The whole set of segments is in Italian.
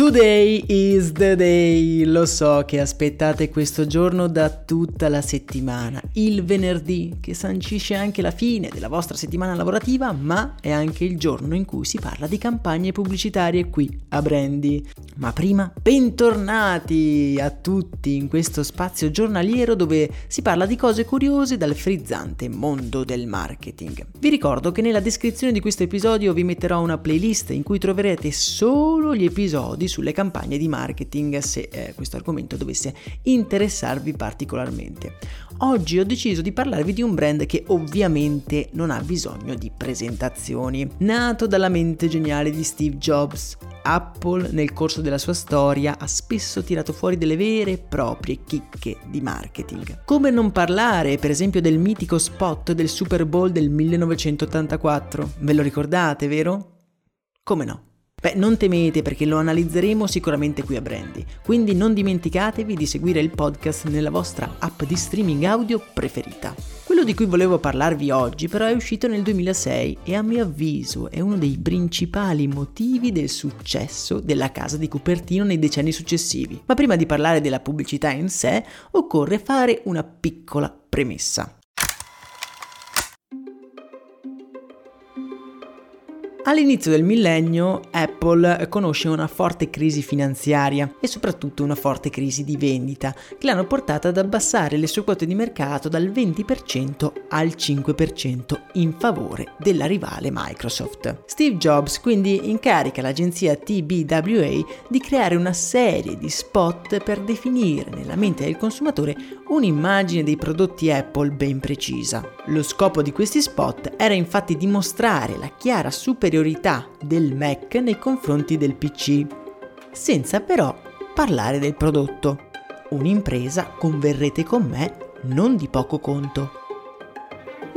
Today is the day, lo so che aspettate questo giorno da tutta la settimana, il venerdì che sancisce anche la fine della vostra settimana lavorativa, ma è anche il giorno in cui si parla di campagne pubblicitarie qui a Brandy. Ma prima, bentornati a tutti in questo spazio giornaliero dove si parla di cose curiose dal frizzante mondo del marketing. Vi ricordo che nella descrizione di questo episodio vi metterò una playlist in cui troverete solo gli episodi sulle campagne di marketing se eh, questo argomento dovesse interessarvi particolarmente. Oggi ho deciso di parlarvi di un brand che ovviamente non ha bisogno di presentazioni. Nato dalla mente geniale di Steve Jobs, Apple nel corso della sua storia ha spesso tirato fuori delle vere e proprie chicche di marketing. Come non parlare per esempio del mitico spot del Super Bowl del 1984? Ve lo ricordate, vero? Come no? Beh, non temete perché lo analizzeremo sicuramente qui a Brandy, quindi non dimenticatevi di seguire il podcast nella vostra app di streaming audio preferita. Quello di cui volevo parlarvi oggi però è uscito nel 2006 e a mio avviso è uno dei principali motivi del successo della casa di Cupertino nei decenni successivi. Ma prima di parlare della pubblicità in sé occorre fare una piccola premessa. All'inizio del millennio Apple conosce una forte crisi finanziaria e soprattutto una forte crisi di vendita che l'hanno portata ad abbassare le sue quote di mercato dal 20% al 5% in favore della rivale Microsoft. Steve Jobs quindi incarica l'agenzia TBWA di creare una serie di spot per definire nella mente del consumatore un'immagine dei prodotti Apple ben precisa. Lo scopo di questi spot era infatti dimostrare la chiara superiorità superiorità del Mac nei confronti del PC, senza però parlare del prodotto. Un'impresa, converrete con me, non di poco conto.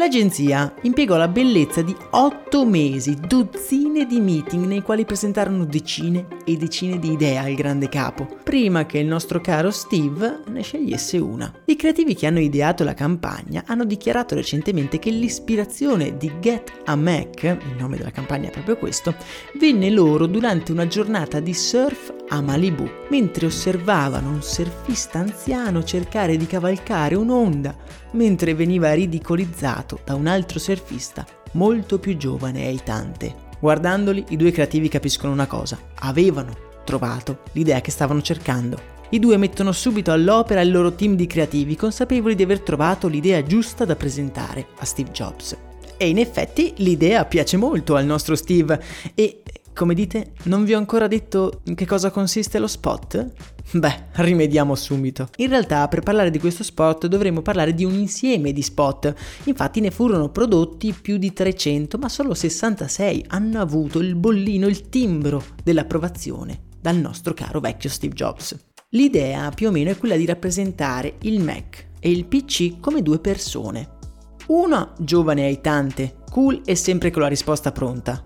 L'agenzia impiegò la bellezza di otto mesi, dozzine di meeting nei quali presentarono decine e decine di idee al grande capo, prima che il nostro caro Steve ne scegliesse una. I creativi che hanno ideato la campagna hanno dichiarato recentemente che l'ispirazione di Get a Mac, il nome della campagna è proprio questo, venne loro durante una giornata di surf a Malibu, mentre osservavano un surfista anziano cercare di cavalcare un'onda, mentre veniva ridicolizzato da un altro surfista molto più giovane e aitante. Guardandoli, i due creativi capiscono una cosa, avevano trovato l'idea che stavano cercando. I due mettono subito all'opera il loro team di creativi, consapevoli di aver trovato l'idea giusta da presentare a Steve Jobs. E in effetti l'idea piace molto al nostro Steve e come dite, non vi ho ancora detto in che cosa consiste lo spot? Beh, rimediamo subito. In realtà, per parlare di questo spot dovremmo parlare di un insieme di spot. Infatti ne furono prodotti più di 300, ma solo 66 hanno avuto il bollino, il timbro dell'approvazione dal nostro caro vecchio Steve Jobs. L'idea più o meno è quella di rappresentare il Mac e il PC come due persone. Una giovane e aitante, cool e sempre con la risposta pronta,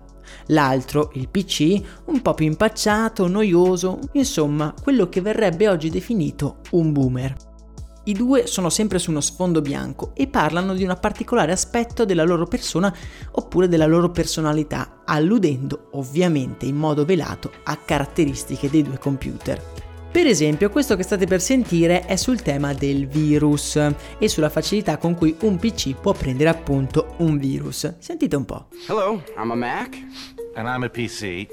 l'altro, il PC, un po' più impacciato, noioso, insomma, quello che verrebbe oggi definito un boomer. I due sono sempre su uno sfondo bianco e parlano di un particolare aspetto della loro persona oppure della loro personalità, alludendo ovviamente in modo velato a caratteristiche dei due computer. Per esempio, questo che state per sentire è sul tema del virus e sulla facilità con cui un PC può prendere appunto un virus. Sentite un po'. Hello, I'm a Mac. And I'm a PC.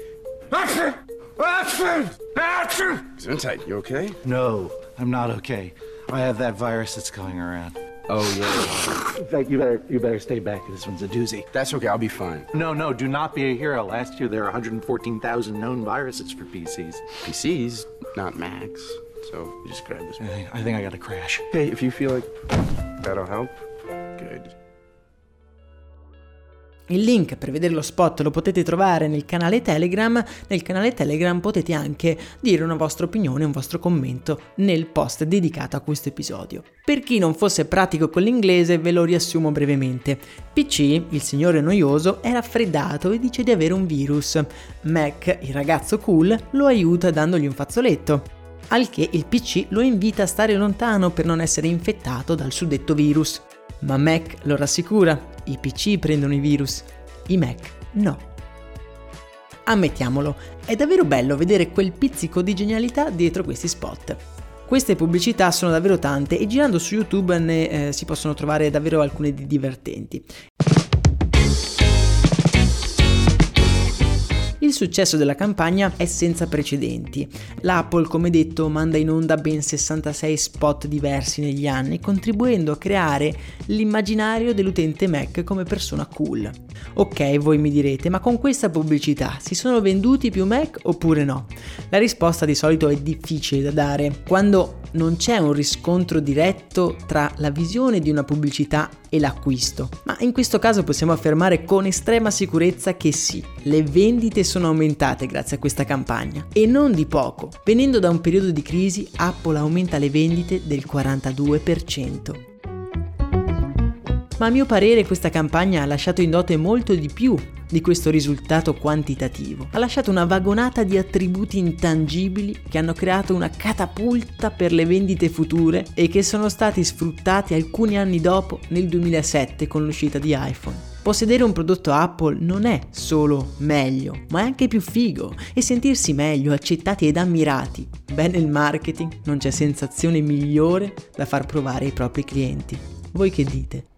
Gesundheit, you okay? No, I'm not okay. I have that virus that's going around. Oh yeah. In fact, you better you better stay back. This one's a doozy. That's okay. I'll be fine. No, no, do not be a hero. Last year there were 114,000 known viruses for PCs. PCs, not Macs. So just grab this. I think, I think I got a crash. Hey, if you feel like that'll help, good. Il link per vedere lo spot lo potete trovare nel canale Telegram. Nel canale Telegram potete anche dire una vostra opinione, un vostro commento nel post dedicato a questo episodio. Per chi non fosse pratico con l'inglese ve lo riassumo brevemente. PC, il signore noioso, è raffreddato e dice di avere un virus. Mac, il ragazzo cool, lo aiuta dandogli un fazzoletto. Al che il PC lo invita a stare lontano per non essere infettato dal suddetto virus. Ma Mac lo rassicura, i PC prendono i virus, i Mac no. Ammettiamolo, è davvero bello vedere quel pizzico di genialità dietro questi spot. Queste pubblicità sono davvero tante e girando su YouTube ne eh, si possono trovare davvero alcune di divertenti. Il successo della campagna è senza precedenti. L'Apple, come detto, manda in onda ben 66 spot diversi negli anni, contribuendo a creare l'immaginario dell'utente Mac come persona cool. Ok, voi mi direte, ma con questa pubblicità si sono venduti più Mac oppure no? La risposta di solito è difficile da dare. Quando non c'è un riscontro diretto tra la visione di una pubblicità e l'acquisto. Ma in questo caso possiamo affermare con estrema sicurezza che sì, le vendite sono aumentate grazie a questa campagna. E non di poco. Venendo da un periodo di crisi, Apple aumenta le vendite del 42% ma a mio parere questa campagna ha lasciato in dote molto di più di questo risultato quantitativo. Ha lasciato una vagonata di attributi intangibili che hanno creato una catapulta per le vendite future e che sono stati sfruttati alcuni anni dopo, nel 2007, con l'uscita di iPhone. Possedere un prodotto Apple non è solo meglio, ma è anche più figo e sentirsi meglio, accettati ed ammirati. Beh, nel marketing non c'è sensazione migliore da far provare ai propri clienti. Voi che dite?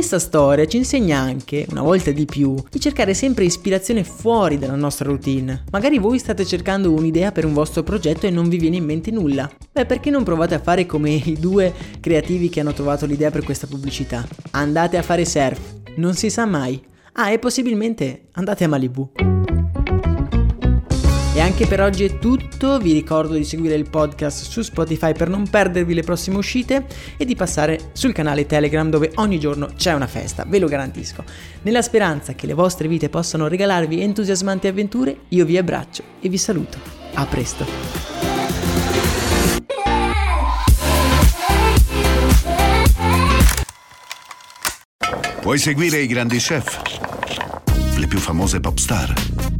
Questa storia ci insegna anche, una volta di più, di cercare sempre ispirazione fuori dalla nostra routine. Magari voi state cercando un'idea per un vostro progetto e non vi viene in mente nulla. Beh, perché non provate a fare come i due creativi che hanno trovato l'idea per questa pubblicità? Andate a fare surf, non si sa mai. Ah, e possibilmente andate a Malibu. E anche per oggi è tutto, vi ricordo di seguire il podcast su Spotify per non perdervi le prossime uscite e di passare sul canale Telegram dove ogni giorno c'è una festa, ve lo garantisco. Nella speranza che le vostre vite possano regalarvi entusiasmanti avventure, io vi abbraccio e vi saluto. A presto! Vuoi seguire i grandi chef? Le più famose pop star?